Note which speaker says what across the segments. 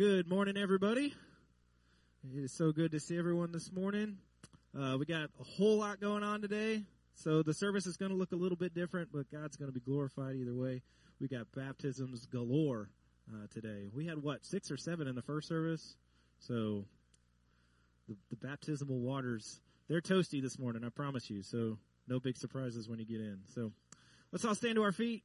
Speaker 1: Good morning, everybody. It is so good to see everyone this morning. Uh, we got a whole lot going on today, so the service is going to look a little bit different, but God's going to be glorified either way. We got baptisms galore uh, today. We had what six or seven in the first service, so the, the baptismal waters they're toasty this morning. I promise you. So no big surprises when you get in. So let's all stand to our feet.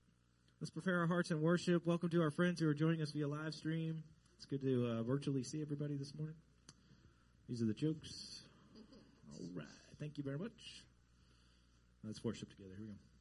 Speaker 1: Let's prepare our hearts and worship. Welcome to our friends who are joining us via live stream. It's good to uh, virtually see everybody this morning. These are the jokes. All right. Thank you very much. Let's worship together. Here we go.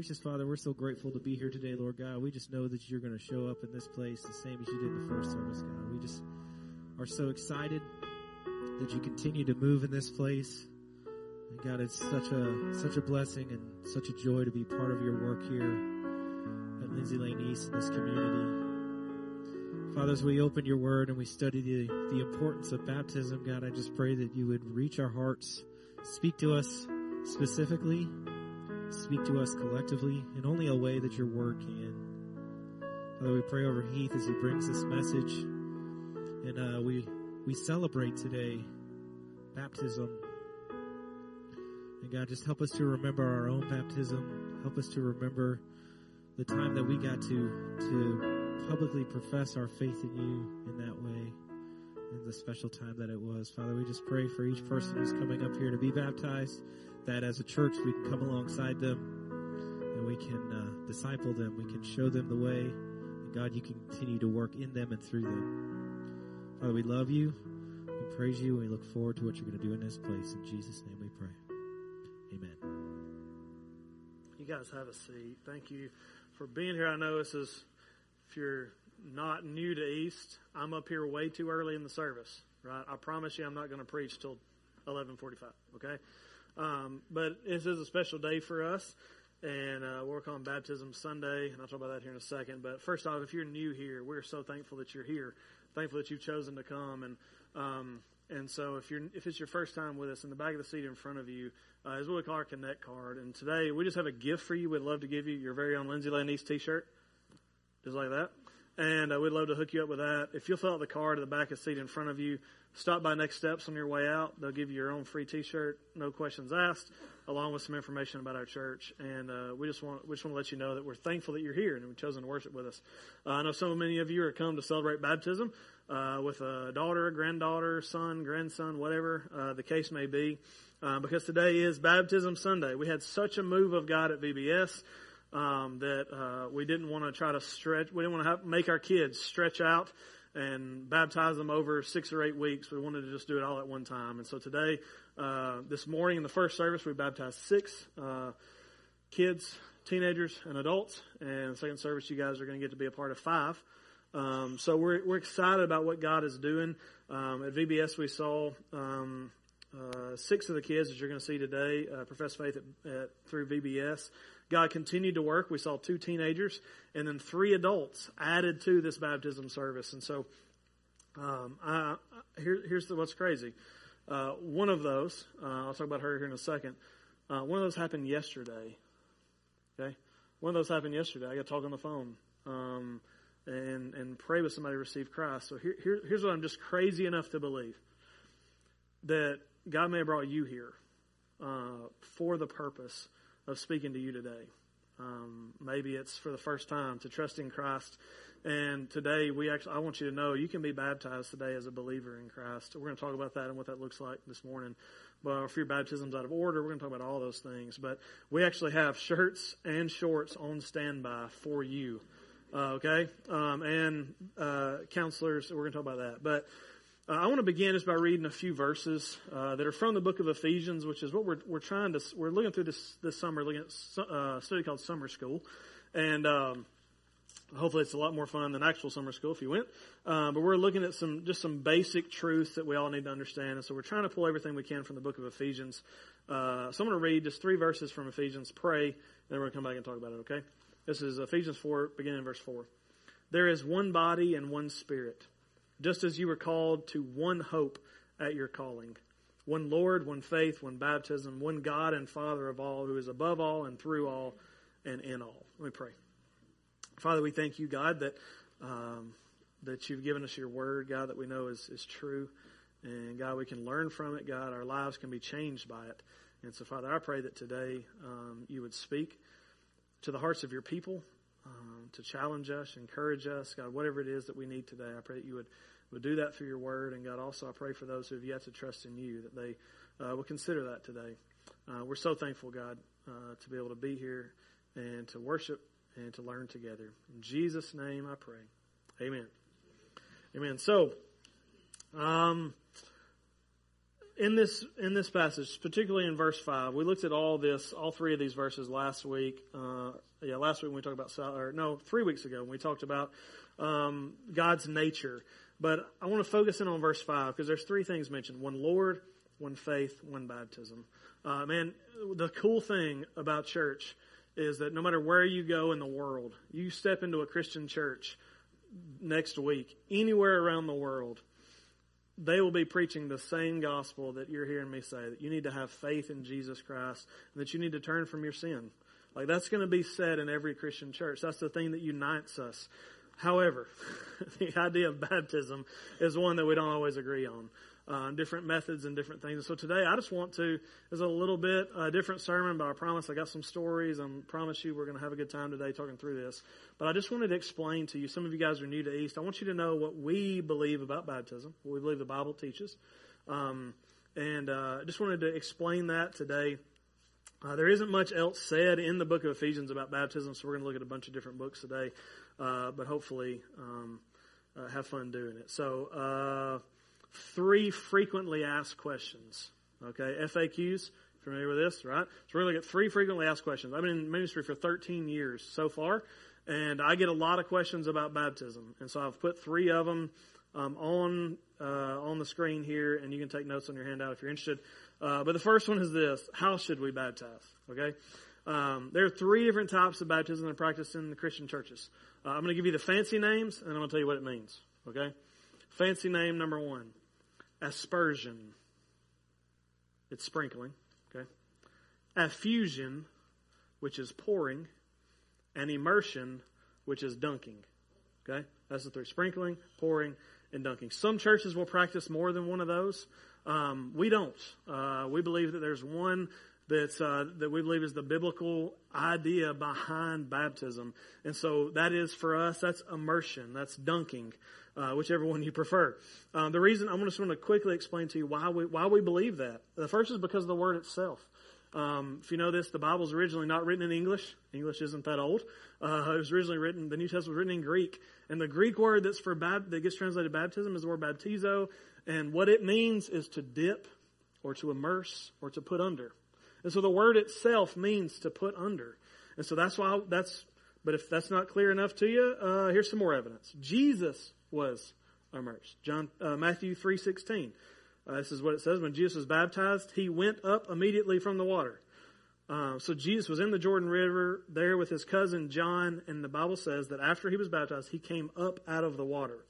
Speaker 2: Gracious Father, we're so grateful to be here today, Lord God. We just know that you're going to show up in this place the same as you did the first service, God. We just are so excited that you continue to move in this place. And God, it's such a such a blessing and such a joy to be part of your work here at Lindsay Lane East in this community. Father, as we open your word and we study the, the importance of baptism, God, I just pray that you would reach our hearts, speak to us specifically, speak to us collectively in only a way that your word can. Father, we pray over Heath as he brings this message. And uh, we, we celebrate today baptism. And God, just help us to remember our own baptism. Help us to remember the time that we got to, to publicly profess our faith in you in that way and the special time that it was. Father, we just pray for each person who's coming up here to be baptized, that as a church we can come alongside them and we can uh, disciple them. We can show them the way. And God, you continue to work in them and through them. Father, we love you. We praise you. And we look forward to what you're going to do in this place. In Jesus' name we pray. Amen.
Speaker 3: You guys have a seat. Thank you for being here. I know this is, if you're not new to East, I'm up here way too early in the service, right? I promise you I'm not going to preach till 1145, okay? Um, but this is a special day for us, and uh, we're calling Baptism Sunday, and I'll talk about that here in a second. But first off, if you're new here, we're so thankful that you're here, thankful that you've chosen to come, and um, and so if you're if it's your first time with us, in the back of the seat in front of you uh, is what we call our Connect card, and today we just have a gift for you. We'd love to give you your very own Lindsay East T-shirt, just like that and uh, we'd love to hook you up with that. If you'll fill out the card at the back of the seat in front of you, stop by Next Steps on your way out. They'll give you your own free T-shirt, no questions asked, along with some information about our church. And uh, we just want we just want to let you know that we're thankful that you're here and we've chosen to worship with us. Uh, I know so many of you are come to celebrate baptism uh, with a daughter, a granddaughter, son, grandson, whatever uh, the case may be. Uh, because today is Baptism Sunday. We had such a move of God at VBS um, that uh, we didn't want to try to stretch. We didn't want to make our kids stretch out and baptize them over six or eight weeks. We wanted to just do it all at one time. And so today, uh, this morning in the first service, we baptized six uh, kids, teenagers, and adults. And second service, you guys are going to get to be a part of five. Um, so we're we're excited about what God is doing. Um, at VBS, we saw. Um, uh, six of the kids, that you're going to see today, uh, profess faith at, at, through VBS. God continued to work. We saw two teenagers and then three adults added to this baptism service. And so, um, I, here, here's the, what's crazy. Uh, one of those, uh, I'll talk about her here in a second. Uh, one of those happened yesterday. Okay, one of those happened yesterday. I got to talk on the phone um, and and pray with somebody to receive Christ. So here, here, here's what I'm just crazy enough to believe that God may have brought you here uh, for the purpose of speaking to you today. Um, maybe it's for the first time to trust in Christ. And today, we actually, I want you to know you can be baptized today as a believer in Christ. We're going to talk about that and what that looks like this morning. But if your baptism's out of order, we're going to talk about all those things. But we actually have shirts and shorts on standby for you. Uh, okay? Um, and uh, counselors, we're going to talk about that. But uh, I want to begin just by reading a few verses uh, that are from the book of Ephesians, which is what we're we're trying to we're looking through this this summer, looking at uh, a study called Summer School, and um, hopefully it's a lot more fun than actual summer school if you went. Uh, but we're looking at some just some basic truths that we all need to understand, and so we're trying to pull everything we can from the book of Ephesians. Uh, so I'm going to read just three verses from Ephesians, pray, and then we're going to come back and talk about it. Okay, this is Ephesians four, beginning in verse four. There is one body and one spirit just as you were called to one hope at your calling. One Lord, one faith, one baptism, one God and Father of all, who is above all and through all and in all. Let me pray. Father, we thank you, God, that um, that you've given us your word, God, that we know is, is true. And God, we can learn from it. God, our lives can be changed by it. And so, Father, I pray that today um, you would speak to the hearts of your people um, to challenge us, encourage us, God, whatever it is that we need today. I pray that you would would do that through your word. And God, also I pray for those who have yet to trust in you that they uh, will consider that today. Uh, we're so thankful, God, uh, to be able to be here and to worship and to learn together. In Jesus' name I pray. Amen. Amen. So, um, in this in this passage, particularly in verse five, we looked at all this, all three of these verses last week. Uh, yeah, last week when we talked about, or no, three weeks ago when we talked about um, God's nature. But I want to focus in on verse five because there's three things mentioned: one Lord, one faith, one baptism. Uh, man, the cool thing about church is that no matter where you go in the world, you step into a Christian church next week, anywhere around the world, they will be preaching the same gospel that you're hearing me say that you need to have faith in Jesus Christ and that you need to turn from your sin. Like that's going to be said in every Christian church. That's the thing that unites us. However, the idea of baptism is one that we don't always agree on uh, different methods and different things. And so today, I just want to, is a little bit uh, different sermon, but I promise I got some stories. I promise you we're going to have a good time today talking through this. But I just wanted to explain to you, some of you guys are new to East. I want you to know what we believe about baptism, what we believe the Bible teaches. Um, and uh, I just wanted to explain that today. Uh, there isn't much else said in the book of Ephesians about baptism, so we're going to look at a bunch of different books today. Uh, but hopefully, um, uh, have fun doing it. So, three frequently asked questions. Okay, FAQs. Familiar with this, right? So we're going to look at three frequently asked questions. I've been in ministry for 13 years so far, and I get a lot of questions about baptism. And so I've put three of them um, on uh, on the screen here, and you can take notes on your handout if you're interested. Uh, but the first one is this: How should we baptize? Okay, um, there are three different types of baptism that are practiced in the Christian churches. Uh, I'm going to give you the fancy names, and I'm going to tell you what it means. Okay, fancy name number one: aspersion. It's sprinkling. Okay. Affusion, which is pouring, and immersion, which is dunking. Okay. That's the three: sprinkling, pouring, and dunking. Some churches will practice more than one of those. Um, we don't. Uh, we believe that there's one that's uh, that we believe is the biblical idea behind baptism, and so that is for us. That's immersion. That's dunking uh, whichever one you prefer. Um, the reason I'm just going to quickly explain to you why we why we believe that. The first is because of the word itself. Um, if you know this, the Bible's originally not written in English. English isn't that old. Uh, it was originally written. The New Testament was written in Greek, and the Greek word that's for bab- that gets translated baptism is the word baptizo, and what it means is to dip, or to immerse, or to put under. And so the word itself means to put under. And so that's why that's. But if that's not clear enough to you, uh, here's some more evidence. Jesus was immersed. John uh, Matthew three sixteen. Uh, this is what it says. When Jesus was baptized, he went up immediately from the water. Uh, so Jesus was in the Jordan River there with his cousin John, and the Bible says that after he was baptized, he came up out of the water.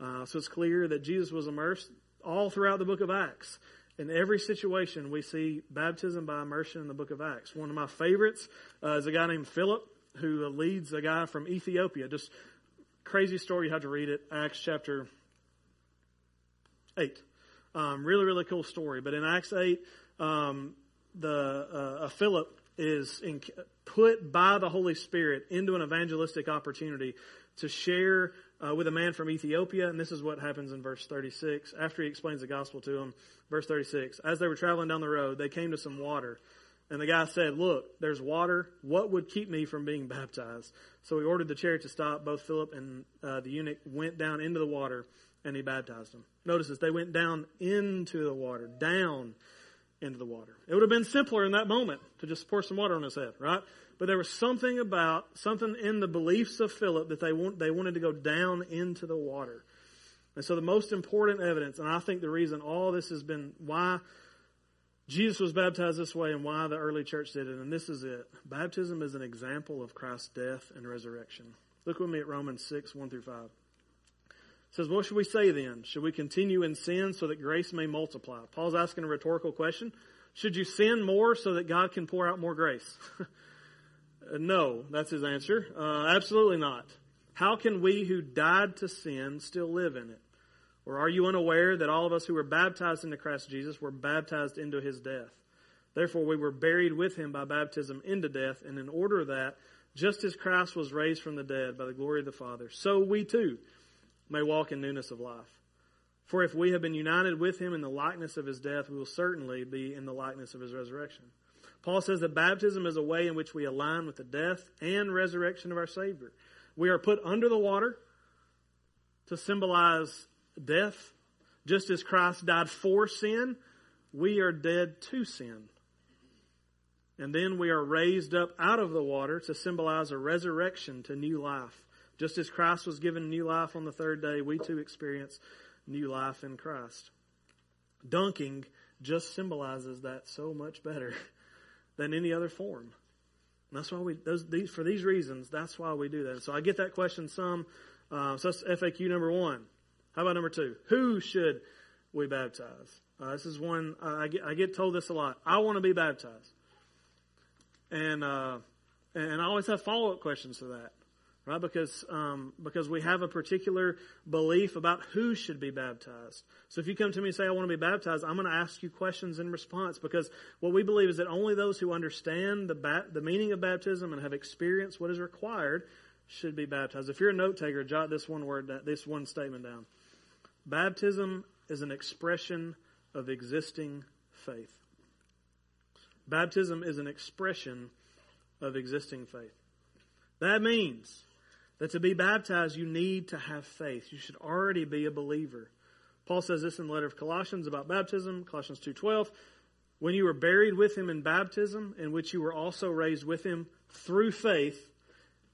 Speaker 3: Uh, so it's clear that Jesus was immersed all throughout the book of Acts. In every situation, we see baptism by immersion in the book of Acts. One of my favorites uh, is a guy named Philip who leads a guy from Ethiopia. Just crazy story. You have to read it. Acts chapter 8. Um, really, really cool story. But in Acts 8, um, the uh, Philip is in, put by the Holy Spirit into an evangelistic opportunity to share uh, with a man from Ethiopia. And this is what happens in verse 36. After he explains the gospel to him, verse 36. As they were traveling down the road, they came to some water. And the guy said, Look, there's water. What would keep me from being baptized? So he ordered the chariot to stop. Both Philip and uh, the eunuch went down into the water and he baptized them. Notice this, they went down into the water, down into the water. It would have been simpler in that moment to just pour some water on his head, right? But there was something about, something in the beliefs of Philip that they, want, they wanted to go down into the water. And so the most important evidence, and I think the reason all this has been, why Jesus was baptized this way and why the early church did it, and this is it. Baptism is an example of Christ's death and resurrection. Look with me at Romans 6, 1 through 5. It says, What should we say then? Should we continue in sin so that grace may multiply? Paul's asking a rhetorical question. Should you sin more so that God can pour out more grace? no, that's his answer. Uh, absolutely not. How can we who died to sin still live in it? Or are you unaware that all of us who were baptized into Christ Jesus were baptized into his death? Therefore, we were buried with him by baptism into death, and in order that, just as Christ was raised from the dead by the glory of the Father, so we too may walk in newness of life. For if we have been united with him in the likeness of his death, we will certainly be in the likeness of his resurrection. Paul says that baptism is a way in which we align with the death and resurrection of our Savior. We are put under the water to symbolize death. Just as Christ died for sin, we are dead to sin. And then we are raised up out of the water to symbolize a resurrection to new life. Just as Christ was given new life on the third day, we too experience new life in Christ. Dunking just symbolizes that so much better than any other form. And that's why we those these for these reasons. That's why we do that. So I get that question some. Uh, so that's FAQ number one. How about number two? Who should we baptize? Uh, this is one uh, I get. I get told this a lot. I want to be baptized, and uh, and I always have follow up questions to that right? Because um, because we have a particular belief about who should be baptized. So if you come to me and say, "I want to be baptized," I'm going to ask you questions in response because what we believe is that only those who understand the ba- the meaning of baptism and have experienced what is required should be baptized. If you're a note taker, jot this one word, this one statement down. Baptism is an expression of existing faith. Baptism is an expression of existing faith. That means that to be baptized, you need to have faith. You should already be a believer. Paul says this in the letter of Colossians about baptism, Colossians 2.12. When you were buried with him in baptism, in which you were also raised with him through faith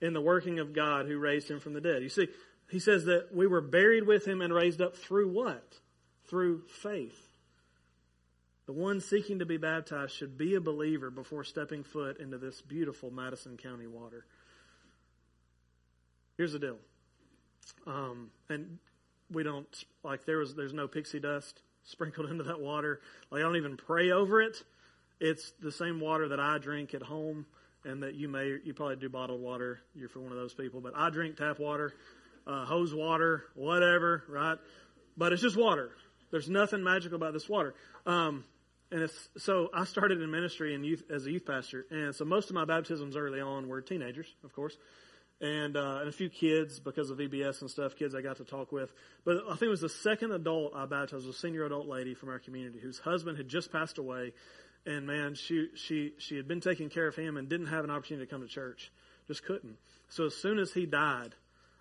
Speaker 3: in the working of God who raised him from the dead. You see, he says that we were buried with him and raised up through what? Through faith. The one seeking to be baptized should be a believer before stepping foot into this beautiful Madison County water. Here's the deal. Um, and we don't like there was there's no pixie dust sprinkled into that water. Like I don't even pray over it. It's the same water that I drink at home, and that you may you probably do bottled water. You're for one of those people, but I drink tap water, uh, hose water, whatever, right? But it's just water. There's nothing magical about this water. Um, and it's so I started in ministry and youth as a youth pastor, and so most of my baptisms early on were teenagers, of course and, uh, and a few kids because of VBS and stuff, kids I got to talk with. But I think it was the second adult I baptized a senior adult lady from our community whose husband had just passed away. And man, she, she, she had been taking care of him and didn't have an opportunity to come to church. Just couldn't. So as soon as he died,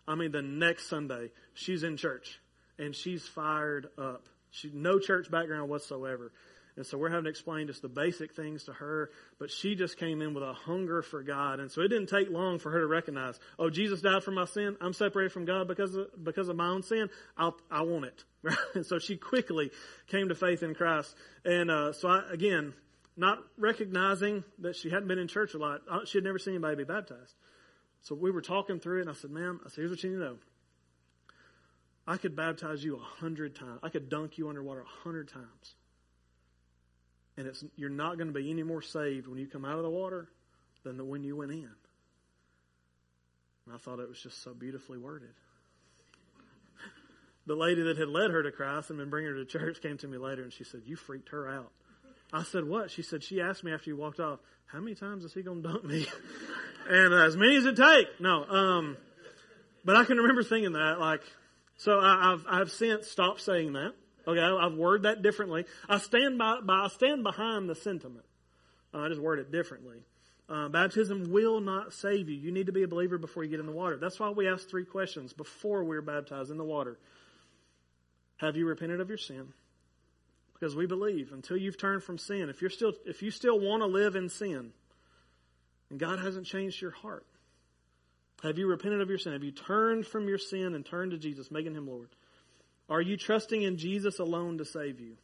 Speaker 3: I mean, the next Sunday, she's in church and she's fired up. She, no church background whatsoever. And so we're having to explain just the basic things to her, but she just came in with a hunger for God. And so it didn't take long for her to recognize, oh, Jesus died for my sin. I'm separated from God because of, because of my own sin. I'll, I want it. and so she quickly came to faith in Christ. And, uh, so I, again, not recognizing that she hadn't been in church a lot. Uh, she had never seen anybody be baptized. So we were talking through it and I said, ma'am, I said, here's what you need to know. I could baptize you a hundred times. I could dunk you underwater a hundred times and it's you're not going to be any more saved when you come out of the water than the, when you went in. And I thought it was just so beautifully worded. the lady that had led her to Christ and been bringing her to church came to me later and she said, "You freaked her out." I said, "What?" She said, "She asked me after you walked off, how many times is he going to dunk me?" and uh, as many as it take. No, um, but I can remember thinking that. Like, so I, I've I've since stopped saying that. Okay, I've worded that differently. I stand by, by I stand behind the sentiment. Uh, I just word it differently. Uh, baptism will not save you. You need to be a believer before you get in the water. That's why we ask three questions before we're baptized in the water. Have you repented of your sin? Because we believe until you've turned from sin, if you're still if you still want to live in sin, and God hasn't changed your heart, have you repented of your sin? Have you turned from your sin and turned to Jesus, making him Lord? Are you trusting in Jesus alone to save you?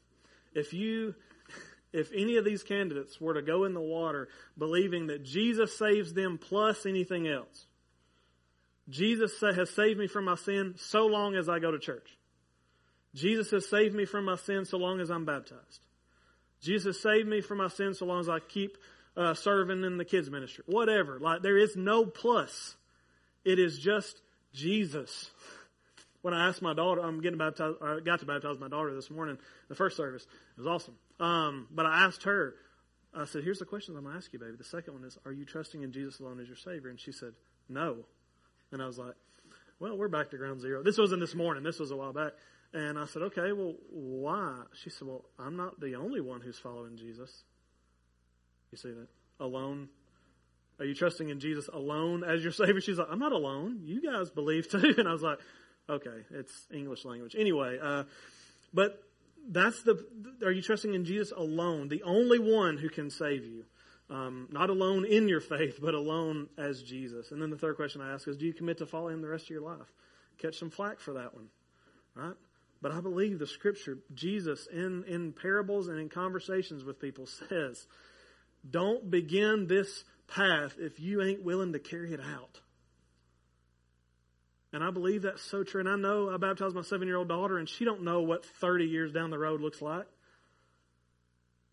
Speaker 3: If you if any of these candidates were to go in the water believing that Jesus saves them plus anything else, Jesus has saved me from my sin so long as I go to church. Jesus has saved me from my sin so long as I'm baptized. Jesus saved me from my sin so long as I keep uh, serving in the kids ministry. Whatever. Like there is no plus. It is just Jesus when I asked my daughter, I'm getting baptized, I got to baptize my daughter this morning, the first service. It was awesome. Um, but I asked her, I said, here's the question I'm going to ask you, baby. The second one is, are you trusting in Jesus alone as your Savior? And she said, no. And I was like, well, we're back to ground zero. This wasn't this morning. This was a while back. And I said, okay, well, why? She said, well, I'm not the only one who's following Jesus. You see that? Alone. Are you trusting in Jesus alone as your Savior? She's like, I'm not alone. You guys believe too. And I was like, Okay, it's English language. Anyway, uh, but that's the. Are you trusting in Jesus alone, the only one who can save you? Um, not alone in your faith, but alone as Jesus. And then the third question I ask is, do you commit to follow Him the rest of your life? Catch some flack for that one, right? But I believe the Scripture, Jesus, in in parables and in conversations with people, says, "Don't begin this path if you ain't willing to carry it out." And I believe that's so true. And I know I baptized my seven year old daughter, and she don't know what 30 years down the road looks like.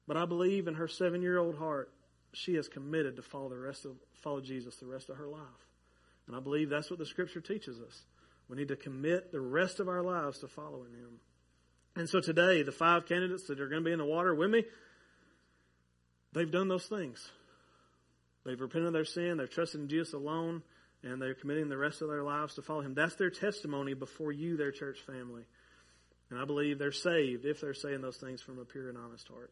Speaker 3: But I believe in her seven year old heart, she is committed to follow the rest of follow Jesus the rest of her life. And I believe that's what the scripture teaches us. We need to commit the rest of our lives to following him. And so today, the five candidates that are going to be in the water with me, they've done those things. They've repented of their sin, they've trusted in Jesus alone, and they're committing the rest of their lives to follow him. That's their testimony before you, their church family. And I believe they're saved if they're saying those things from a pure and honest heart.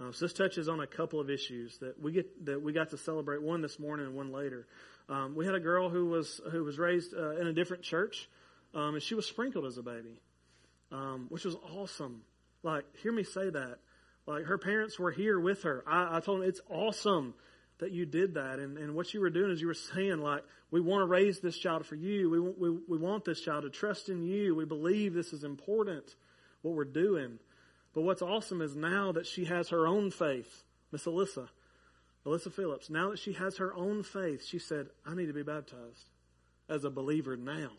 Speaker 3: Uh, so this touches on a couple of issues that we get that we got to celebrate. One this morning and one later. Um, we had a girl who was who was raised uh, in a different church, um, and she was sprinkled as a baby, um, which was awesome. Like, hear me say that. Like, her parents were here with her. I, I told them it's awesome that you did that. And, and what you were doing is you were saying, like, we want to raise this child for you. We, we, we want this child to trust in you. We believe this is important, what we're doing. But what's awesome is now that she has her own faith, Miss Alyssa, Alyssa Phillips, now that she has her own faith, she said, I need to be baptized as a believer now.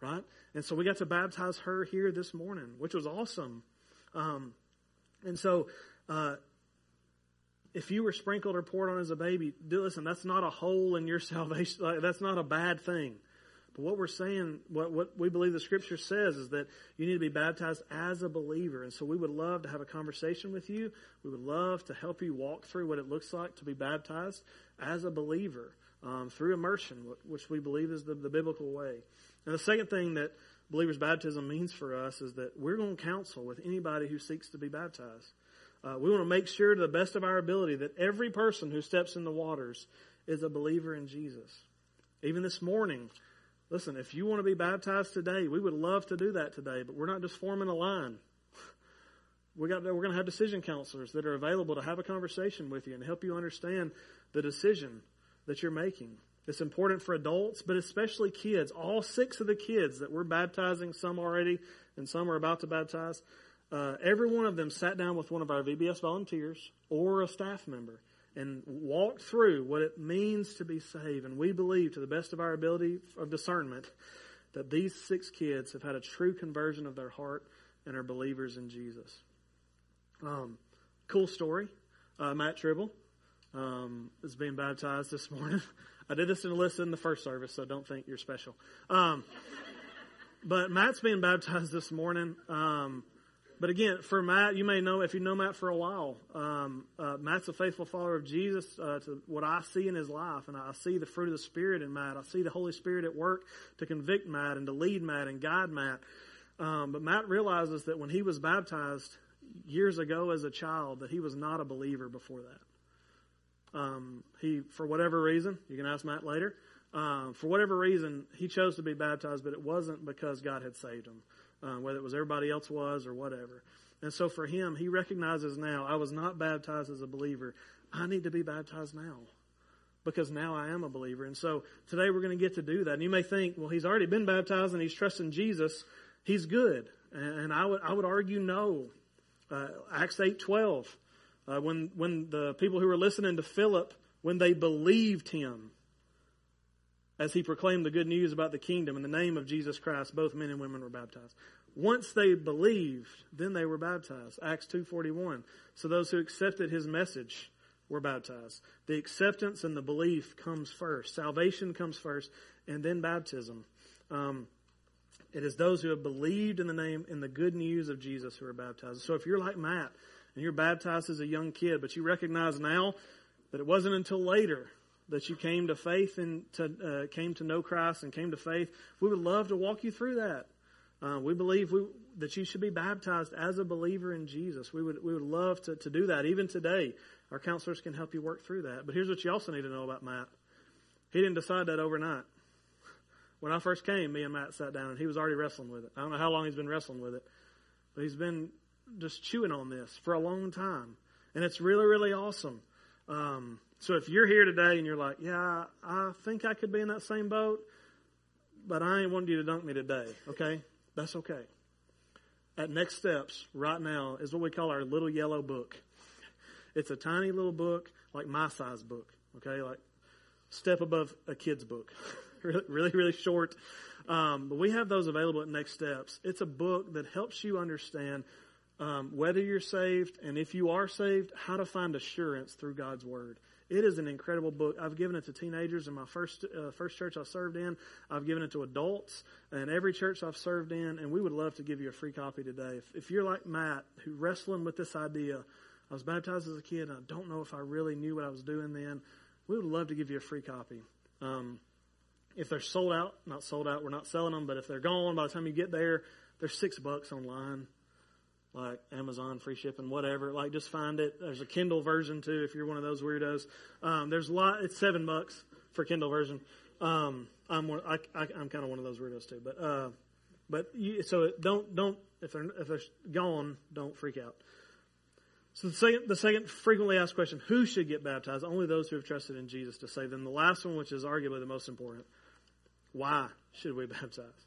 Speaker 3: Right? And so we got to baptize her here this morning, which was awesome. Um, and so, uh, if you were sprinkled or poured on as a baby, listen, that's not a hole in your salvation. That's not a bad thing. But what we're saying, what, what we believe the scripture says is that you need to be baptized as a believer. And so we would love to have a conversation with you. We would love to help you walk through what it looks like to be baptized as a believer um, through immersion, which we believe is the, the biblical way. And the second thing that believer's baptism means for us is that we're going to counsel with anybody who seeks to be baptized. Uh, we want to make sure to the best of our ability that every person who steps in the waters is a believer in Jesus. Even this morning, listen, if you want to be baptized today, we would love to do that today, but we're not just forming a line. We got, we're going to have decision counselors that are available to have a conversation with you and help you understand the decision that you're making. It's important for adults, but especially kids. All six of the kids that we're baptizing, some already and some are about to baptize, uh, every one of them sat down with one of our VBS volunteers or a staff member and walked through what it means to be saved. And we believe, to the best of our ability of discernment, that these six kids have had a true conversion of their heart and are believers in Jesus. Um, cool story. Uh, Matt Tribble um, is being baptized this morning. I did this in a list in the first service, so don't think you're special. Um, but Matt's being baptized this morning. Um, but again, for Matt, you may know if you know Matt for a while. Um, uh, Matt's a faithful follower of Jesus. Uh, to what I see in his life, and I see the fruit of the Spirit in Matt. I see the Holy Spirit at work to convict Matt and to lead Matt and guide Matt. Um, but Matt realizes that when he was baptized years ago as a child, that he was not a believer before that. Um, he, for whatever reason, you can ask Matt later. Um, for whatever reason, he chose to be baptized, but it wasn't because God had saved him uh, whether it was everybody else was or whatever. And so for him, he recognizes now, I was not baptized as a believer. I need to be baptized now because now I am a believer. And so today we're going to get to do that. And you may think, well, he's already been baptized and he's trusting Jesus. He's good. And I would, I would argue no. Uh, Acts 8 12. Uh, when, when the people who were listening to Philip, when they believed him, as he proclaimed the good news about the kingdom in the name of Jesus Christ, both men and women were baptized. Once they believed, then they were baptized. Acts 2:41. So those who accepted his message were baptized. The acceptance and the belief comes first. Salvation comes first, and then baptism. Um, it is those who have believed in the name in the good news of Jesus who are baptized. So if you're like Matt and you're baptized as a young kid, but you recognize now that it wasn't until later that you came to faith and to, uh, came to know Christ and came to faith, we would love to walk you through that. Uh, we believe we, that you should be baptized as a believer in Jesus. We would we would love to, to do that. Even today, our counselors can help you work through that. But here's what you also need to know about Matt. He didn't decide that overnight. When I first came, me and Matt sat down and he was already wrestling with it. I don't know how long he's been wrestling with it, but he's been just chewing on this for a long time, and it's really, really awesome. Um, so if you're here today and you're like, yeah, I think I could be in that same boat, but I ain't wanting you to dunk me today, okay? That's okay. At Next Steps, right now, is what we call our little yellow book. It's a tiny little book, like my size book, okay? Like step above a kid's book. really, really short. Um, but we have those available at Next Steps. It's a book that helps you understand um, whether you're saved and if you are saved, how to find assurance through God's Word. It is an incredible book. I've given it to teenagers in my first uh, first church I served in. I've given it to adults and every church I've served in, and we would love to give you a free copy today. If, if you're like Matt, who wrestling with this idea, I was baptized as a kid, and I don't know if I really knew what I was doing then. We would love to give you a free copy. Um, if they're sold out, not sold out, we're not selling them, but if they're gone by the time you get there, they're six bucks online like Amazon free shipping, whatever. Like just find it. There's a Kindle version too if you're one of those weirdos. Um, there's a lot. It's seven bucks for Kindle version. Um, I'm one, I, I, am kind of one of those weirdos too. But uh, but you, so don't don't if they're if they're gone, don't freak out. So the second the second frequently asked question: Who should get baptized? Only those who have trusted in Jesus to save them. The last one, which is arguably the most important: Why should we baptize?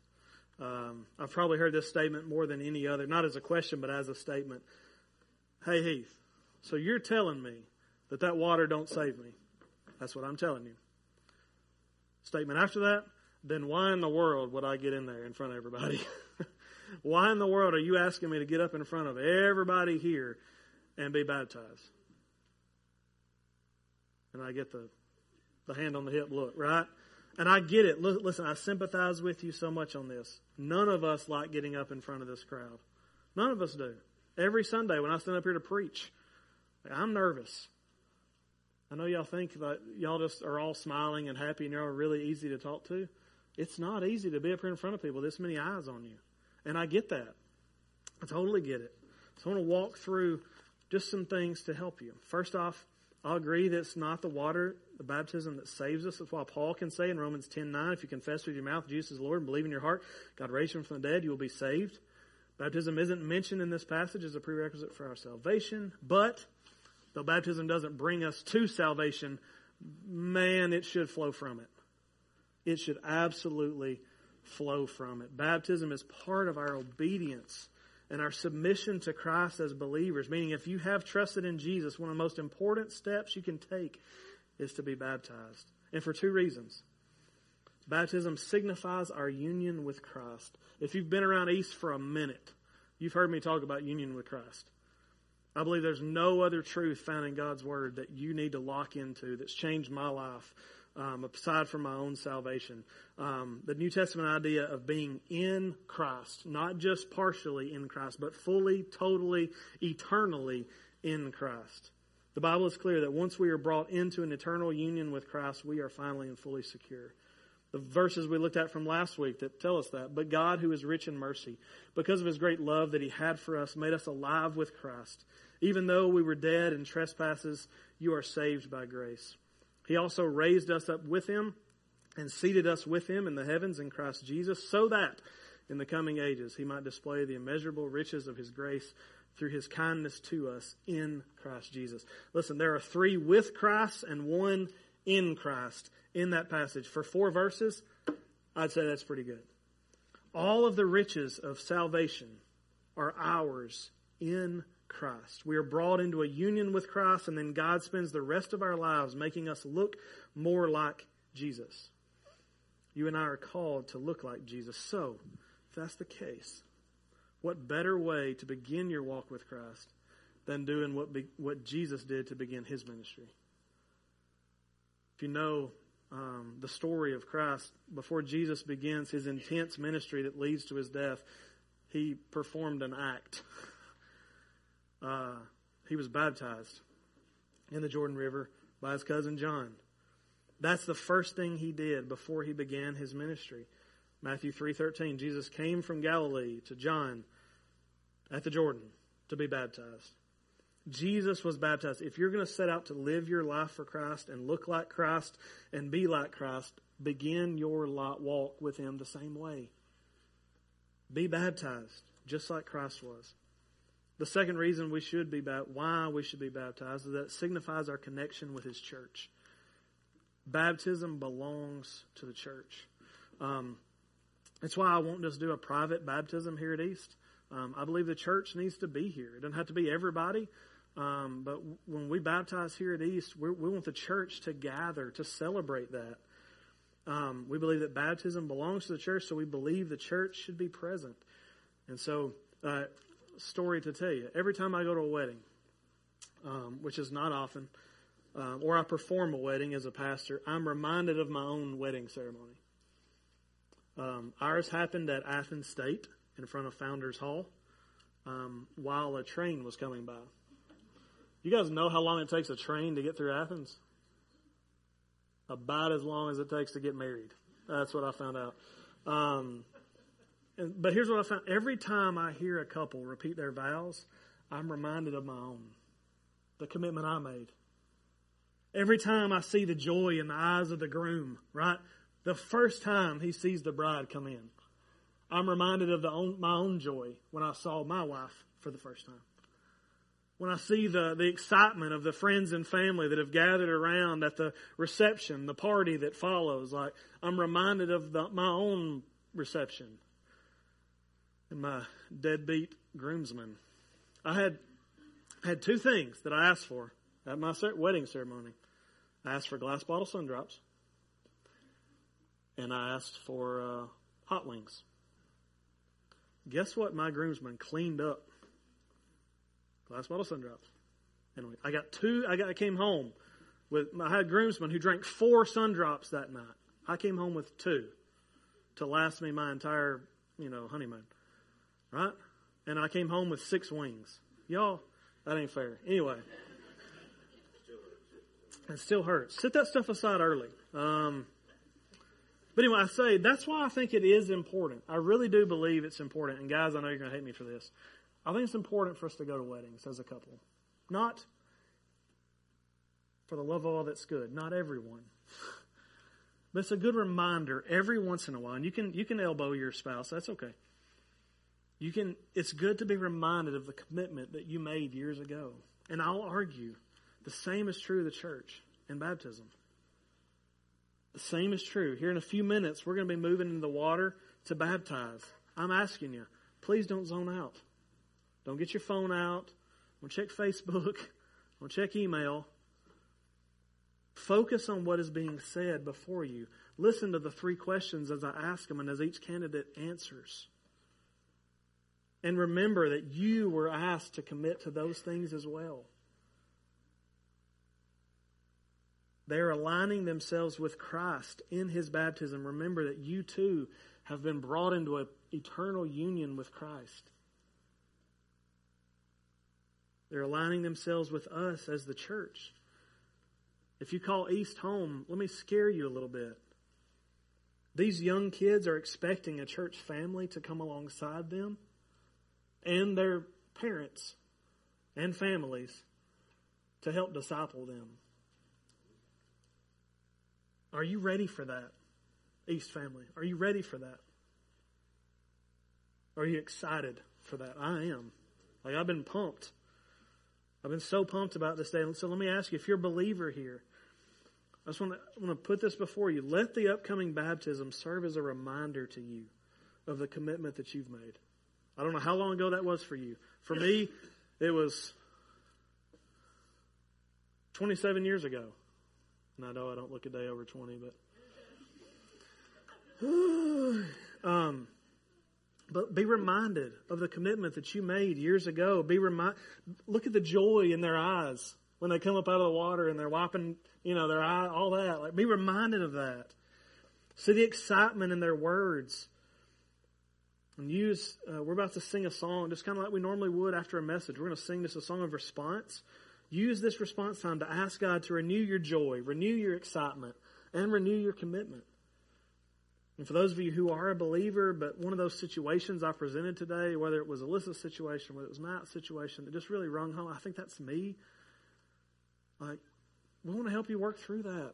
Speaker 3: Um, I've probably heard this statement more than any other, not as a question, but as a statement. Hey, Heath, so you're telling me that that water don't save me. That's what I'm telling you. Statement after that, then why in the world would I get in there in front of everybody? why in the world are you asking me to get up in front of everybody here and be baptized? And I get the, the hand on the hip look, right? And I get it. Listen, I sympathize with you so much on this. None of us like getting up in front of this crowd. None of us do. Every Sunday when I stand up here to preach, I'm nervous. I know y'all think that y'all just are all smiling and happy and you're really easy to talk to. It's not easy to be up here in front of people, with this many eyes on you. And I get that. I totally get it. So I want to walk through just some things to help you. First off, I'll agree that it's not the water, the baptism that saves us. That's why Paul can say in Romans 10 9, if you confess with your mouth Jesus is Lord and believe in your heart, God raised him from the dead, you will be saved. Baptism isn't mentioned in this passage as a prerequisite for our salvation, but though baptism doesn't bring us to salvation, man, it should flow from it. It should absolutely flow from it. Baptism is part of our obedience and our submission to Christ as believers, meaning if you have trusted in Jesus, one of the most important steps you can take is to be baptized. And for two reasons. Baptism signifies our union with Christ. If you've been around East for a minute, you've heard me talk about union with Christ. I believe there's no other truth found in God's Word that you need to lock into that's changed my life um, aside from my own salvation. Um, the New Testament idea of being in Christ, not just partially in Christ, but fully, totally, eternally in Christ. The Bible is clear that once we are brought into an eternal union with Christ, we are finally and fully secure. The verses we looked at from last week that tell us that. But God, who is rich in mercy, because of his great love that he had for us, made us alive with Christ. Even though we were dead in trespasses, you are saved by grace. He also raised us up with him and seated us with him in the heavens in Christ Jesus, so that in the coming ages he might display the immeasurable riches of his grace through his kindness to us in Christ Jesus. Listen, there are three with Christ and one in Christ in that passage. For four verses, I'd say that's pretty good. All of the riches of salvation are ours in Christ. We are brought into a union with Christ, and then God spends the rest of our lives making us look more like Jesus. You and I are called to look like Jesus. So, if that's the case, what better way to begin your walk with Christ than doing what, be, what Jesus did to begin his ministry? If you know um, the story of Christ, before Jesus begins his intense ministry that leads to his death, he performed an act. uh, he was baptized in the Jordan River by his cousin John. That's the first thing he did before he began his ministry. Matthew 3:13 Jesus came from Galilee to John at the Jordan to be baptized. Jesus was baptized. If you're going to set out to live your life for Christ and look like Christ and be like Christ, begin your walk with him the same way. Be baptized just like Christ was. The second reason we should be why we should be baptized, is that it signifies our connection with His church. Baptism belongs to the church. Um, that's why I won't just do a private baptism here at East. Um, I believe the church needs to be here. It doesn't have to be everybody, um, but when we baptize here at East, we want the church to gather to celebrate that. Um, we believe that baptism belongs to the church, so we believe the church should be present. And so, uh, story to tell you: every time I go to a wedding, um, which is not often, uh, or I perform a wedding as a pastor, I'm reminded of my own wedding ceremony. Um, ours happened at Athens State in front of Founders Hall um, while a train was coming by. You guys know how long it takes a train to get through Athens? About as long as it takes to get married. That's what I found out. Um, and, but here's what I found: every time I hear a couple repeat their vows, I'm reminded of my own, the commitment I made. Every time I see the joy in the eyes of the groom, right? The first time he sees the bride come in, I'm reminded of own, my own joy when I saw my wife for the first time. When I see the, the excitement of the friends and family that have gathered around at the reception, the party that follows, like I'm reminded of the, my own reception and my deadbeat groomsmen. I had had two things that I asked for at my wedding ceremony. I asked for glass bottle sun drops, and I asked for uh, hot wings. Guess what? My groomsmen cleaned up glass bottle sun drops. Anyway, I got two. I got. I came home with. I had groomsmen who drank four sun drops that night. I came home with two to last me my entire, you know, honeymoon. Right? And I came home with six wings. Y'all, that ain't fair. Anyway. It still hurts. Set that stuff aside early. Um, but anyway, I say that's why I think it is important. I really do believe it's important. And guys, I know you're going to hate me for this. I think it's important for us to go to weddings as a couple. Not for the love of all that's good. Not everyone. But it's a good reminder every once in a while. And you can you can elbow your spouse. That's okay. You can it's good to be reminded of the commitment that you made years ago. And I'll argue the same is true of the church and baptism. The same is true. Here in a few minutes, we're going to be moving into the water to baptize. I'm asking you, please don't zone out. Don't get your phone out. Don't check Facebook. Don't check email. Focus on what is being said before you. Listen to the three questions as I ask them and as each candidate answers. And remember that you were asked to commit to those things as well. They are aligning themselves with Christ in his baptism. Remember that you too have been brought into an eternal union with Christ. They're aligning themselves with us as the church. If you call East home, let me scare you a little bit. These young kids are expecting a church family to come alongside them and their parents and families to help disciple them. Are you ready for that, East family? Are you ready for that? Are you excited for that? I am. Like, I've been pumped. I've been so pumped about this day. So let me ask you, if you're a believer here, I just want to, want to put this before you. Let the upcoming baptism serve as a reminder to you of the commitment that you've made. I don't know how long ago that was for you. For me, it was 27 years ago. And I know I don't look a day over 20, but. um, but be reminded of the commitment that you made years ago. Be remind, look at the joy in their eyes when they come up out of the water and they're wiping, you know, their eye, all that. Like, be reminded of that. See the excitement in their words. And use, uh, we're about to sing a song, just kind of like we normally would after a message. We're going to sing this a song of response. Use this response time to ask God to renew your joy, renew your excitement, and renew your commitment. And for those of you who are a believer, but one of those situations I presented today, whether it was Alyssa's situation, whether it was Matt's situation, that just really rung home, I think that's me. Like, we want to help you work through that.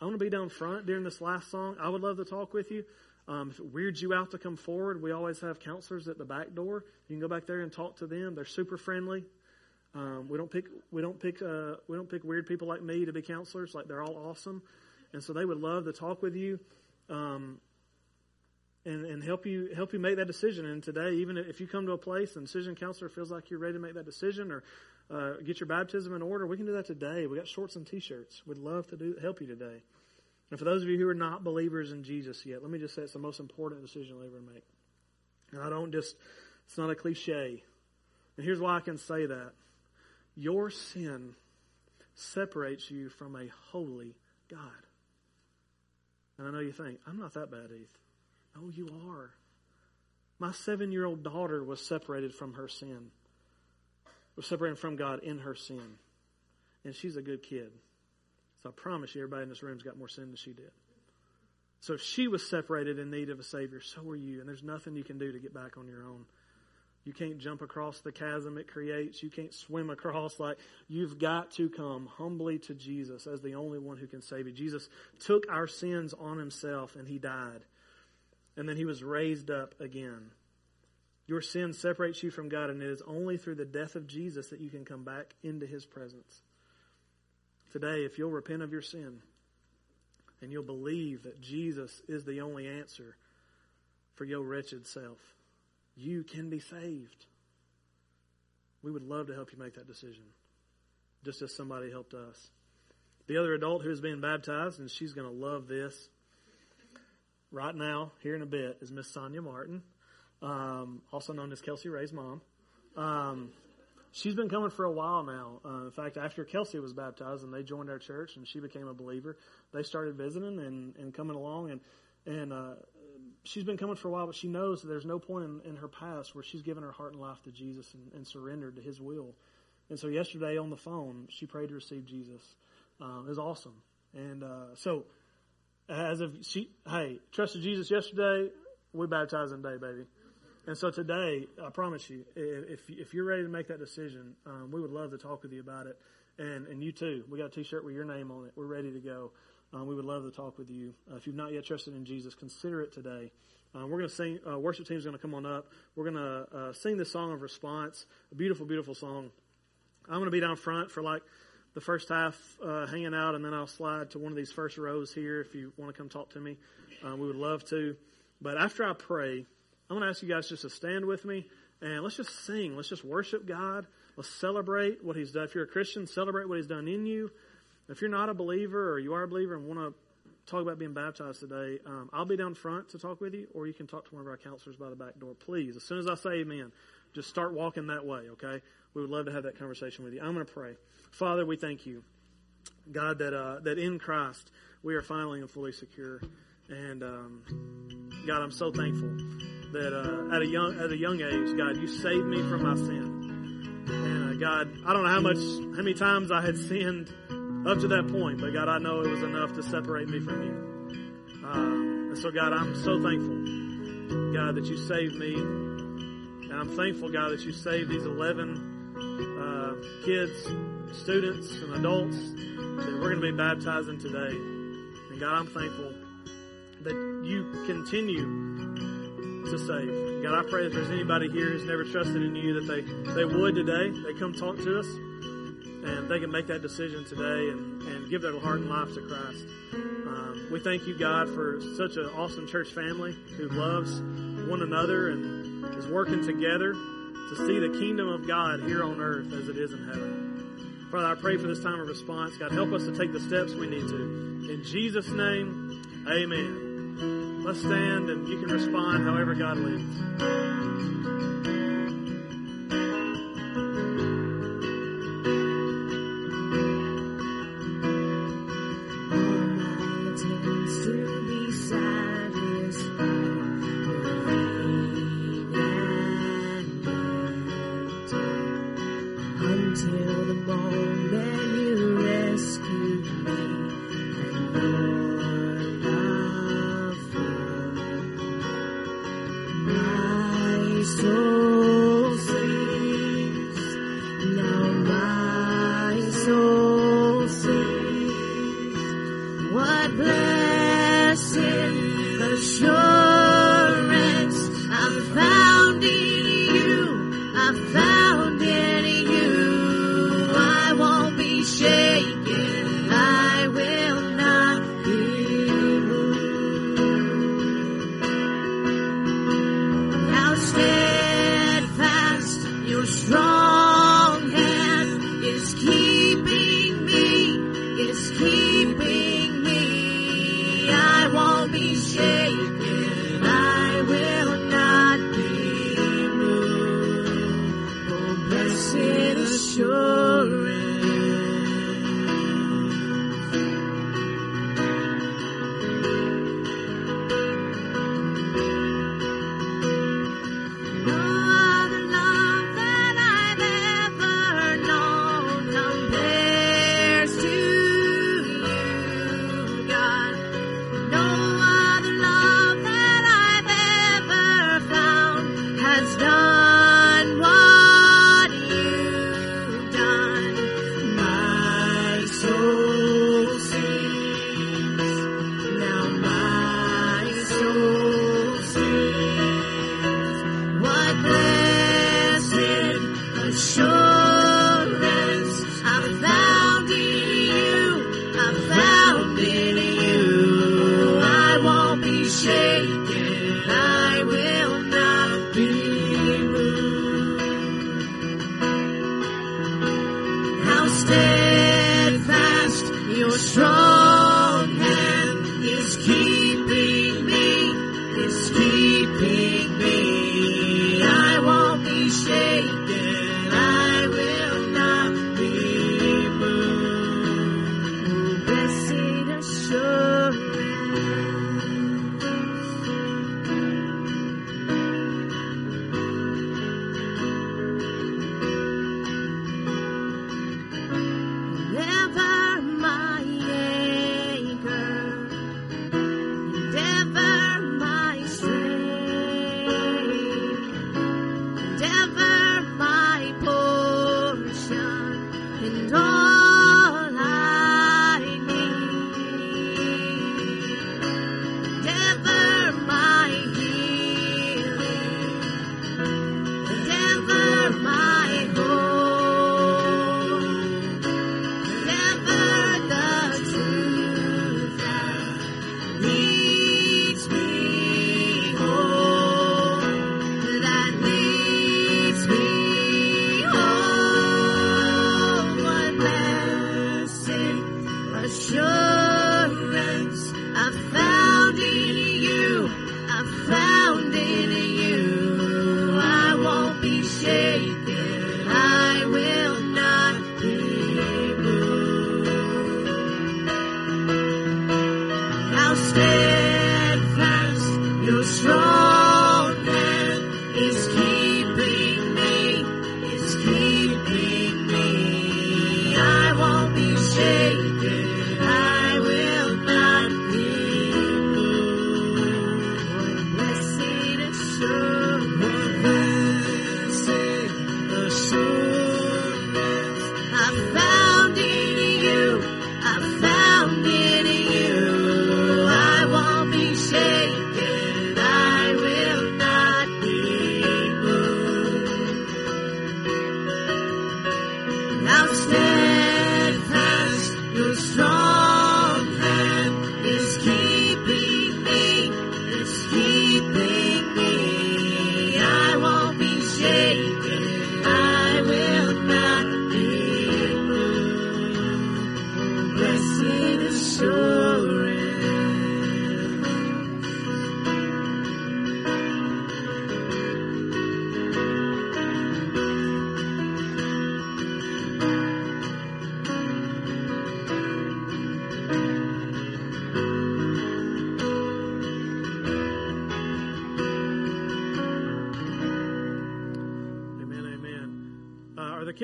Speaker 3: I want to be down front during this last song. I would love to talk with you. Um, if it weirds you out to come forward, we always have counselors at the back door. You can go back there and talk to them. They're super friendly. Um, we don't pick we don't pick uh, we don't pick weird people like me to be counselors. Like they're all awesome, and so they would love to talk with you, um, and and help you help you make that decision. And today, even if you come to a place and decision counselor feels like you're ready to make that decision or uh, get your baptism in order, we can do that today. We got shorts and t-shirts. We'd love to do help you today. And for those of you who are not believers in Jesus yet, let me just say it's the most important decision you'll ever make. And I don't just it's not a cliche. And here's why I can say that. Your sin separates you from a holy God. And I know you think, I'm not that bad, Heath. No, you are. My seven year old daughter was separated from her sin, was separated from God in her sin. And she's a good kid. So I promise you, everybody in this room's got more sin than she did. So if she was separated in need of a Savior, so are you. And there's nothing you can do to get back on your own. You can't jump across the chasm it creates. You can't swim across. Like you've got to come humbly to Jesus as the only one who can save you. Jesus took our sins on himself and he died. And then he was raised up again. Your sin separates you from God, and it is only through the death of Jesus that you can come back into his presence. Today, if you'll repent of your sin and you'll believe that Jesus is the only answer for your wretched self, you can be saved. We would love to help you make that decision, just as somebody helped us. The other adult who is being baptized, and she's going to love this right now, here in a bit, is Miss Sonia Martin, um, also known as Kelsey Ray's mom. Um, she's been coming for a while now. Uh, in fact, after Kelsey was baptized and they joined our church and she became a believer, they started visiting and, and coming along. And and uh, she's been coming for a while, but she knows that there's no point in, in her past where she's given her heart and life to Jesus and, and, surrendered to His will. And so yesterday on the phone, she prayed to receive Jesus. Um, it was awesome. And uh, so, as of she, hey, trusted Jesus yesterday, we baptized baptizing today, baby. And so today, I promise you, if if you're ready to make that decision, um, we would love to talk with you about it. And and you too, we got a T-shirt with your name on it. We're ready to go. Uh, we would love to talk with you. Uh, if you've not yet trusted in Jesus, consider it today. Uh, we're going to sing, uh, worship team is going to come on up. We're going to uh, sing the song of response, a beautiful, beautiful song. I'm going to be down front for like the first half, uh, hanging out, and then I'll slide to one of these first rows here if you want to come talk to me. we would love to. But after I pray, I'm going to ask you guys just to stand with me and let's just sing. Let's just worship God. Let's celebrate what He's done. If you're a Christian, celebrate what He's done in you. If you're not a believer or you are a believer and want to talk about being baptized today, um, I'll be down front to talk with you, or you can talk to one of our counselors by the back door. Please, as soon as I say amen, just start walking that way, okay? We would love to have that conversation with you. I'm going to pray. Father, we thank you, God, that, uh, that in Christ we are finally and fully secure. And um, God, I'm so thankful that uh, at a young at a young age, God, you saved me from my sin. And uh, God, I don't know how much how many times I had sinned up to that point. But God, I know it was enough to separate me from you. Uh, and so, God, I'm so thankful, God, that you saved me. And I'm thankful, God, that you saved these 11 uh, kids, students, and adults that we're going to be baptizing today. And God, I'm thankful that you continue to save. God, I pray if there's anybody here who's never trusted in you, that they, they would today. They come talk to us and they can make that decision today and, and give their heart and life to Christ. Um, we thank you, God, for such an awesome church family who loves one another and is working together to see the kingdom of God here on earth as it is in heaven. Father, I pray for this time of response. God, help us to take the steps we need to. In Jesus' name, amen. Let's stand and you can respond however God leads.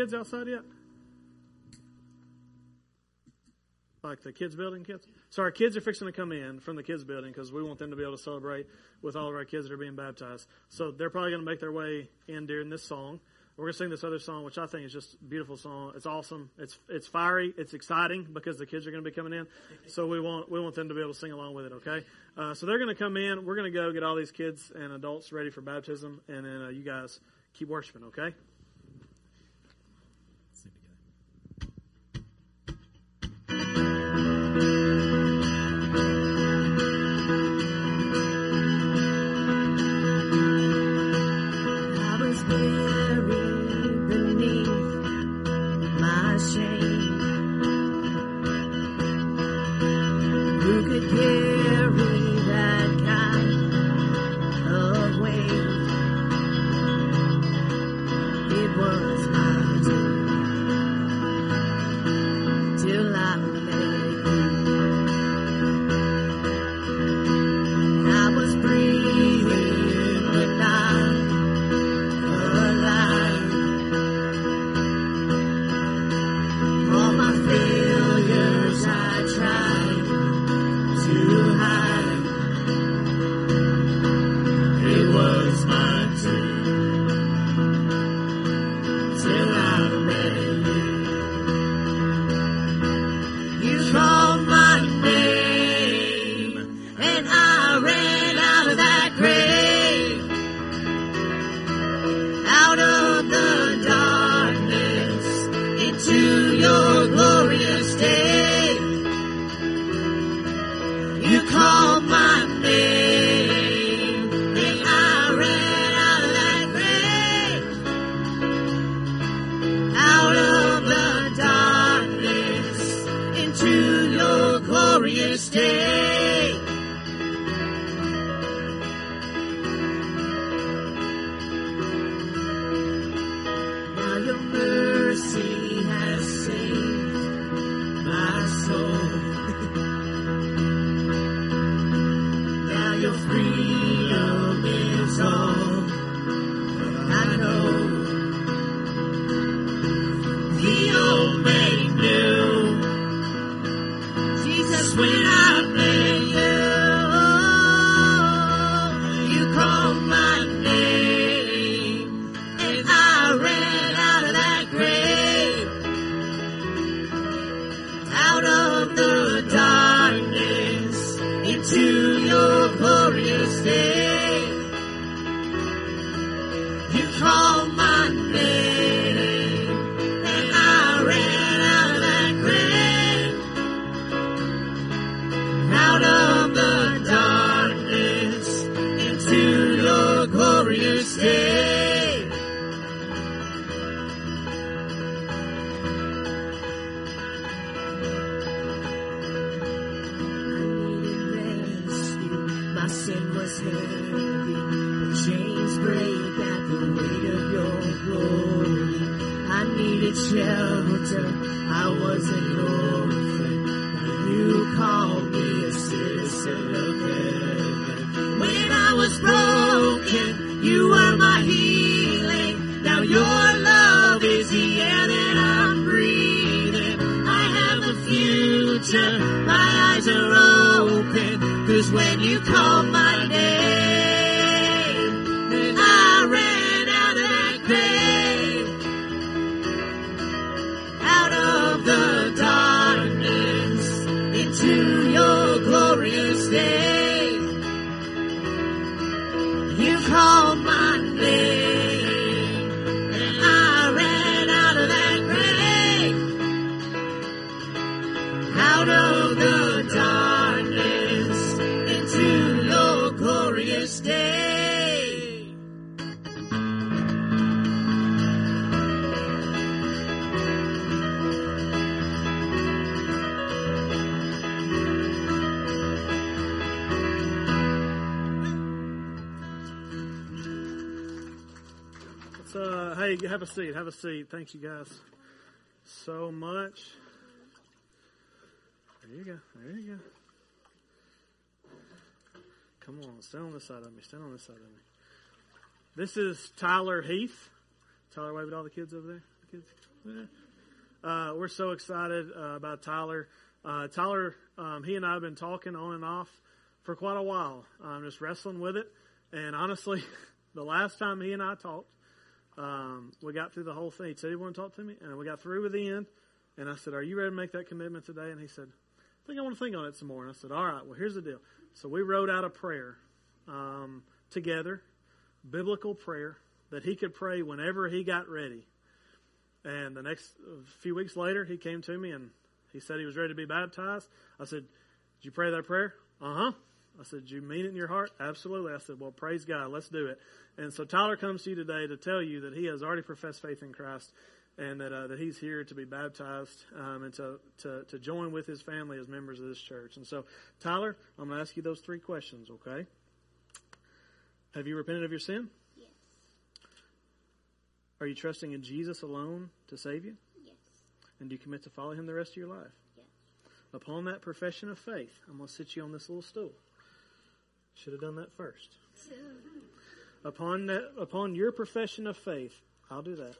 Speaker 3: Kids outside yet? Like the kids building kids? So our kids are fixing to come in from the kids building because we want them to be able to celebrate with all of our kids that are being baptized. So they're probably going to make their way in during this song. We're going to sing this other song, which I think is just a beautiful song. It's awesome. It's it's fiery. It's exciting because the kids are going to be coming in. So we want we want them to be able to sing along with it. Okay. Uh, so they're going to come in. We're going to go get all these kids and adults ready for baptism, and then uh, you guys keep worshiping. Okay.
Speaker 4: Have a
Speaker 3: seat. Have a seat. Thank you guys so much. There you go. There you go. Come on, stand on this side of me. Stand on this side of me. This is Tyler Heath. Tyler, wave at all the kids over there. The kids. Yeah. Uh, we're so excited uh, about Tyler. Uh, Tyler, um, he and I have been talking on and off for quite a while, I'm just wrestling with it. And honestly, the last time he and I talked, um, we got through the whole thing. He said he wanted to talk to me, and we got through with the end. And I said, "Are you ready to make that commitment today?" And he said, "I think I want to think on it some more." And I said, "All right. Well, here's the deal." So we wrote out a prayer um, together, biblical prayer that he could pray whenever he got ready. And the next few weeks later, he came to me and he said he was ready to be baptized. I said, "Did you pray that prayer?" Uh huh. I said, "Do you mean it in your heart?" Absolutely. I said, "Well, praise God. Let's do it." And so Tyler comes to you today to tell you that he has already professed faith in Christ and that uh, that he's here to be baptized um, and to, to to join with his family as members of this church. And so, Tyler, I'm going to ask you those three questions. Okay? Have you repented of your sin?
Speaker 5: Yes.
Speaker 3: Are you trusting in Jesus alone to save you?
Speaker 5: Yes.
Speaker 3: And do you commit to follow him the rest of your life?
Speaker 5: Yes.
Speaker 3: Upon that profession of faith, I'm going to sit you on this little stool. Should have done that first. Upon that, upon your profession of faith, I'll do that.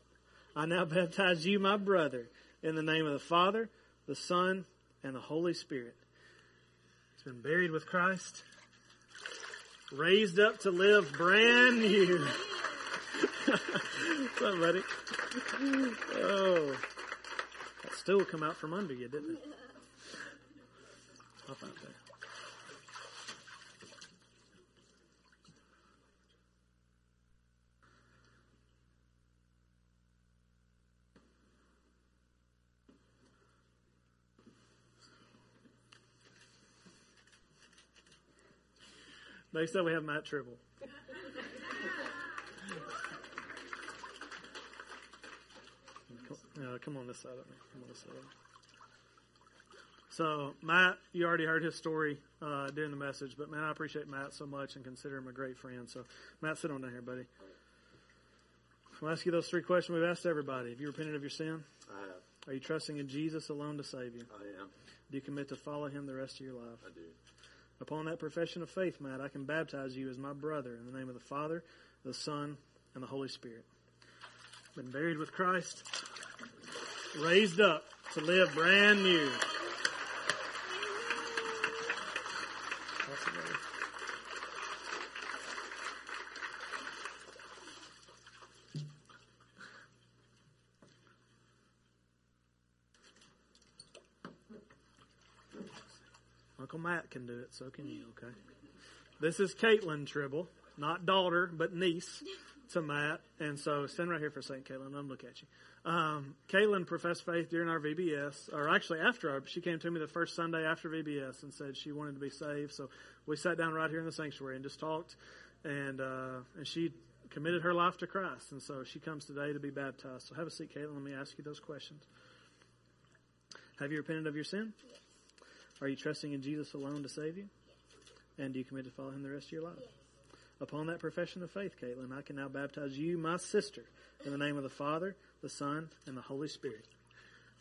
Speaker 3: I now baptize you, my brother, in the name of the Father, the Son, and the Holy Spirit. He's been buried with Christ, raised up to live brand new. Buddy? Oh, that still come out from under you, didn't it? I'll find that. Next up, we have Matt Tribble. Uh, come on this side of me. Come on this side of me. So, Matt, you already heard his story uh, during the message, but man, I appreciate Matt so much and consider him a great friend. So, Matt, sit on down here, buddy. I'll ask you those three questions we've asked everybody. Have you repented of your sin?
Speaker 6: I have.
Speaker 3: Are you trusting in Jesus alone to save you?
Speaker 6: I am.
Speaker 3: Do you commit to follow him the rest of your life?
Speaker 6: I do.
Speaker 3: Upon that profession of faith, Matt, I can baptize you as my brother in the name of the Father, the Son, and the Holy Spirit. Been buried with Christ, raised up to live brand new. Awesome, buddy. Uncle Can do it, so can you, okay? This is Caitlin Tribble, not daughter, but niece to Matt. And so stand right here for a second, Caitlin. I'm look at you. Um, Caitlin professed faith during our VBS, or actually after our, she came to me the first Sunday after VBS and said she wanted to be saved. So we sat down right here in the sanctuary and just talked, and uh, and she committed her life to Christ. And so she comes today to be baptized. So have a seat, Caitlin. Let me ask you those questions. Have you repented of your sin? Are you trusting in Jesus alone to save you? And do you commit to follow him the rest of your life? Upon that profession of faith, Caitlin, I can now baptize you, my sister, in the name of the Father, the Son, and the Holy Spirit.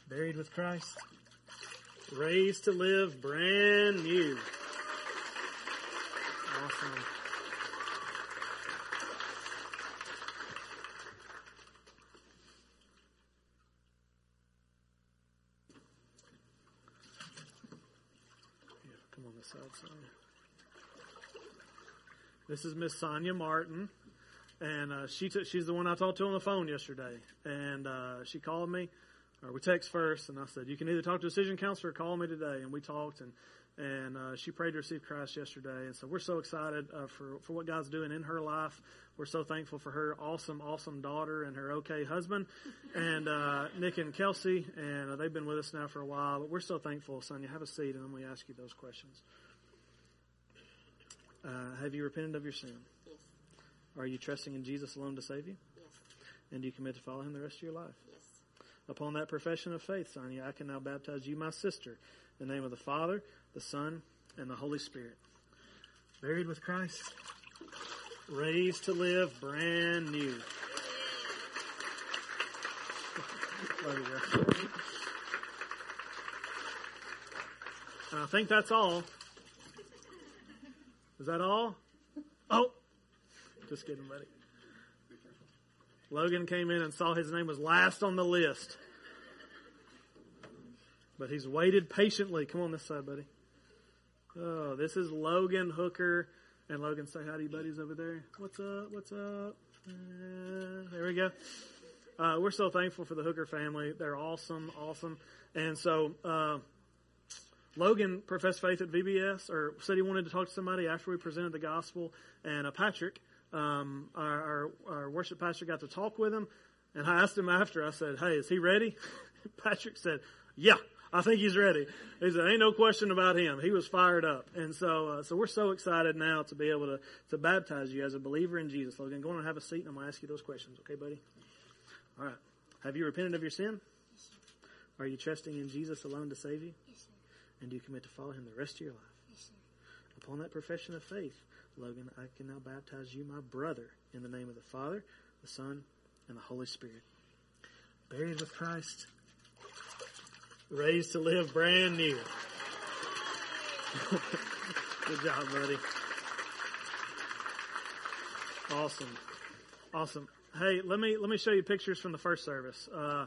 Speaker 3: Buried with Christ, raised to live brand new. Awesome. Yeah, come on this side, Sonia. This is Miss Sonia Martin, and uh, she took, she's the one I talked to on the phone yesterday, and uh, she called me, or we text first, and I said you can either talk to a decision counselor or call me today, and we talked, and and uh, she prayed to receive Christ yesterday, and so we're so excited uh, for for what God's doing in her life. We're so thankful for her awesome, awesome daughter and her okay husband, and uh, Nick and Kelsey, and uh, they've been with us now for a while. But we're so thankful, Sonia. Have a seat, and then we ask you those questions. Uh, have you repented of your sin?
Speaker 5: Yes.
Speaker 3: Are you trusting in Jesus alone to save you?
Speaker 5: Yes.
Speaker 3: And do you commit to follow him the rest of your life?
Speaker 5: Yes.
Speaker 3: Upon that profession of faith, Sonia, I can now baptize you, my sister, in the name of the Father, the Son, and the Holy Spirit. Buried with Christ, raised to live brand new. Love you, bro. And I think that's all. Is that all? Oh, just kidding, buddy. Logan came in and saw his name was last on the list. But he's waited patiently. Come on this side, buddy. Oh, this is Logan Hooker. And Logan, say hi to your buddies over there. What's up? What's up? Uh, there we go. Uh, we're so thankful for the Hooker family. They're awesome, awesome. And so, uh, Logan professed faith at VBS, or said he wanted to talk to somebody after we presented the gospel. And uh, Patrick, um, our, our, our worship pastor, got to talk with him. And I asked him after, I said, Hey, is he ready? Patrick said, Yeah, I think he's ready. He said, Ain't no question about him. He was fired up. And so, uh, so we're so excited now to be able to, to baptize you as a believer in Jesus. Logan, go on and have a seat, and I'm going to ask you those questions. Okay, buddy? All right. Have you repented of your sin? Are you trusting in Jesus alone to save you?
Speaker 5: Yes, sir.
Speaker 3: And do you commit to follow him the rest of your life?
Speaker 5: Yes, sir.
Speaker 3: Upon that profession of faith, Logan, I can now baptize you, my brother, in the name of the Father, the Son, and the Holy Spirit. Buried with Christ, raised to live brand new. Good job, buddy. Awesome, awesome. Hey, let me let me show you pictures from the first service. Uh,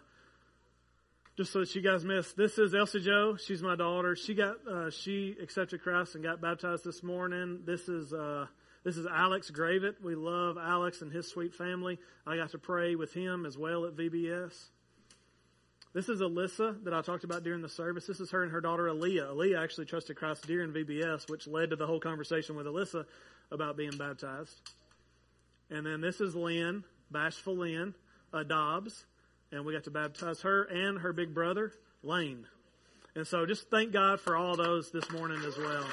Speaker 3: just so that you guys miss, this is Elsie Joe. She's my daughter. She got uh, she accepted Christ and got baptized this morning. This is uh, this is Alex Gravett. We love Alex and his sweet family. I got to pray with him as well at VBS. This is Alyssa that I talked about during the service. This is her and her daughter Aaliyah. Aaliyah actually trusted Christ during VBS, which led to the whole conversation with Alyssa about being baptized. And then this is Lynn, Bashful Lynn, uh, Dobbs and we got to baptize her and her big brother, Lane. And so just thank God for all those this morning as well.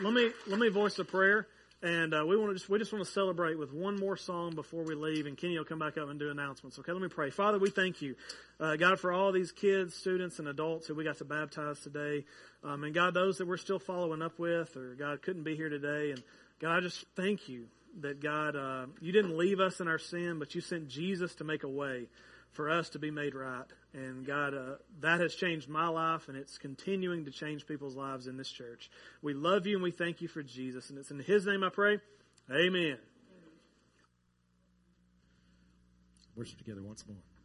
Speaker 3: Let me let me voice a prayer, and uh, we want to just we just want to celebrate with one more song before we leave, and Kenny will come back up and do announcements. Okay, let me pray. Father, we thank you, uh, God, for all these kids, students, and adults who we got to baptize today, um, and God, those that we're still following up with, or God couldn't be here today, and God, I just thank you that God, uh, you didn't leave us in our sin, but you sent Jesus to make a way for us to be made right. And God, uh, that has changed my life, and it's continuing to change people's lives in this church. We love you and we thank you for Jesus, and it's in His name I pray. Amen.
Speaker 1: Worship together once more.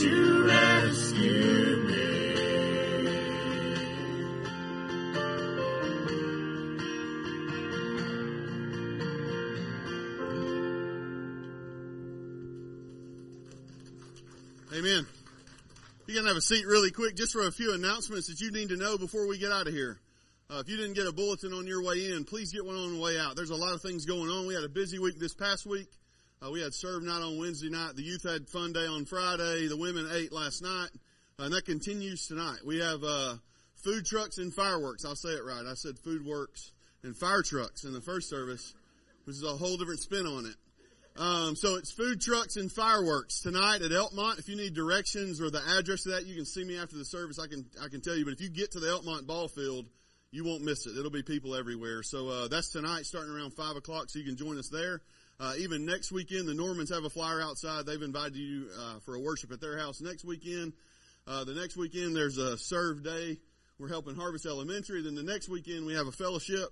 Speaker 5: Amen. You can have a seat really quick just for a few announcements that you need to know before we get out of here. Uh, if you didn't get a bulletin on your way in, please get one on the way out. There's a lot of things going on. We had a busy week this past week. Uh, we had serve night on Wednesday night. The youth had fun day on Friday. The women ate last night. Uh, and that continues tonight. We have uh, food trucks and fireworks. I'll say it right. I said food works and fire trucks in the first service, which is a whole different spin on it. Um, so it's food trucks and fireworks tonight at Elkmont. If you need directions or the address of that, you can see me after the service. I can I can tell you. But if you get to the Elkmont ball field, you won't miss it. It'll be people everywhere. So uh, that's tonight, starting around five o'clock. So you can join us there. Uh, even next weekend, the Normans have a flyer outside. They've invited you uh, for a worship at their house next weekend. Uh, the next weekend, there's a serve day. We're helping Harvest Elementary. Then the next weekend, we have a fellowship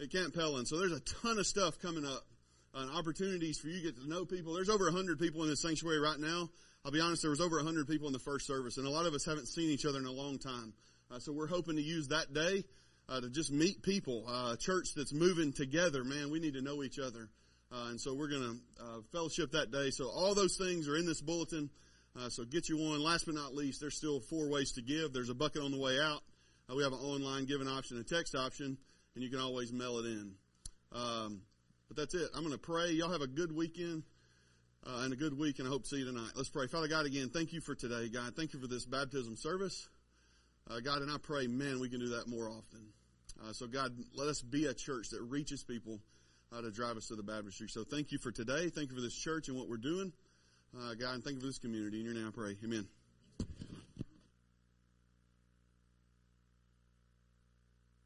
Speaker 5: at Camp Pellin. So there's a ton of stuff coming up and opportunities for you to get to know people. There's over 100 people in this sanctuary right now. I'll be honest, there was over 100 people in the first service, and a lot of us haven't seen each other in a long time. Uh, so we're hoping to use that day uh, to just meet people. Uh, a church that's moving together, man, we need to know each other. Uh, and so we're going to uh, fellowship that day. So all those things are in this bulletin. Uh, so get you one. Last but not least, there's still four ways to give. There's a bucket on the way out. Uh, we have an online giving option, a text option, and you can always mail it in. Um, but that's it. I'm going to pray. Y'all have a good weekend uh, and a good week, and I hope to see you tonight. Let's pray. Father God, again, thank you for today, God. Thank you for this baptism service. Uh, God, and I pray, man, we can do that more often. So, God, let us be a church that reaches people uh, to drive us to the baptistry. So, thank you for today. Thank you for this church and what we're doing. Uh, God, and thank you for this community. In your name I pray. Amen.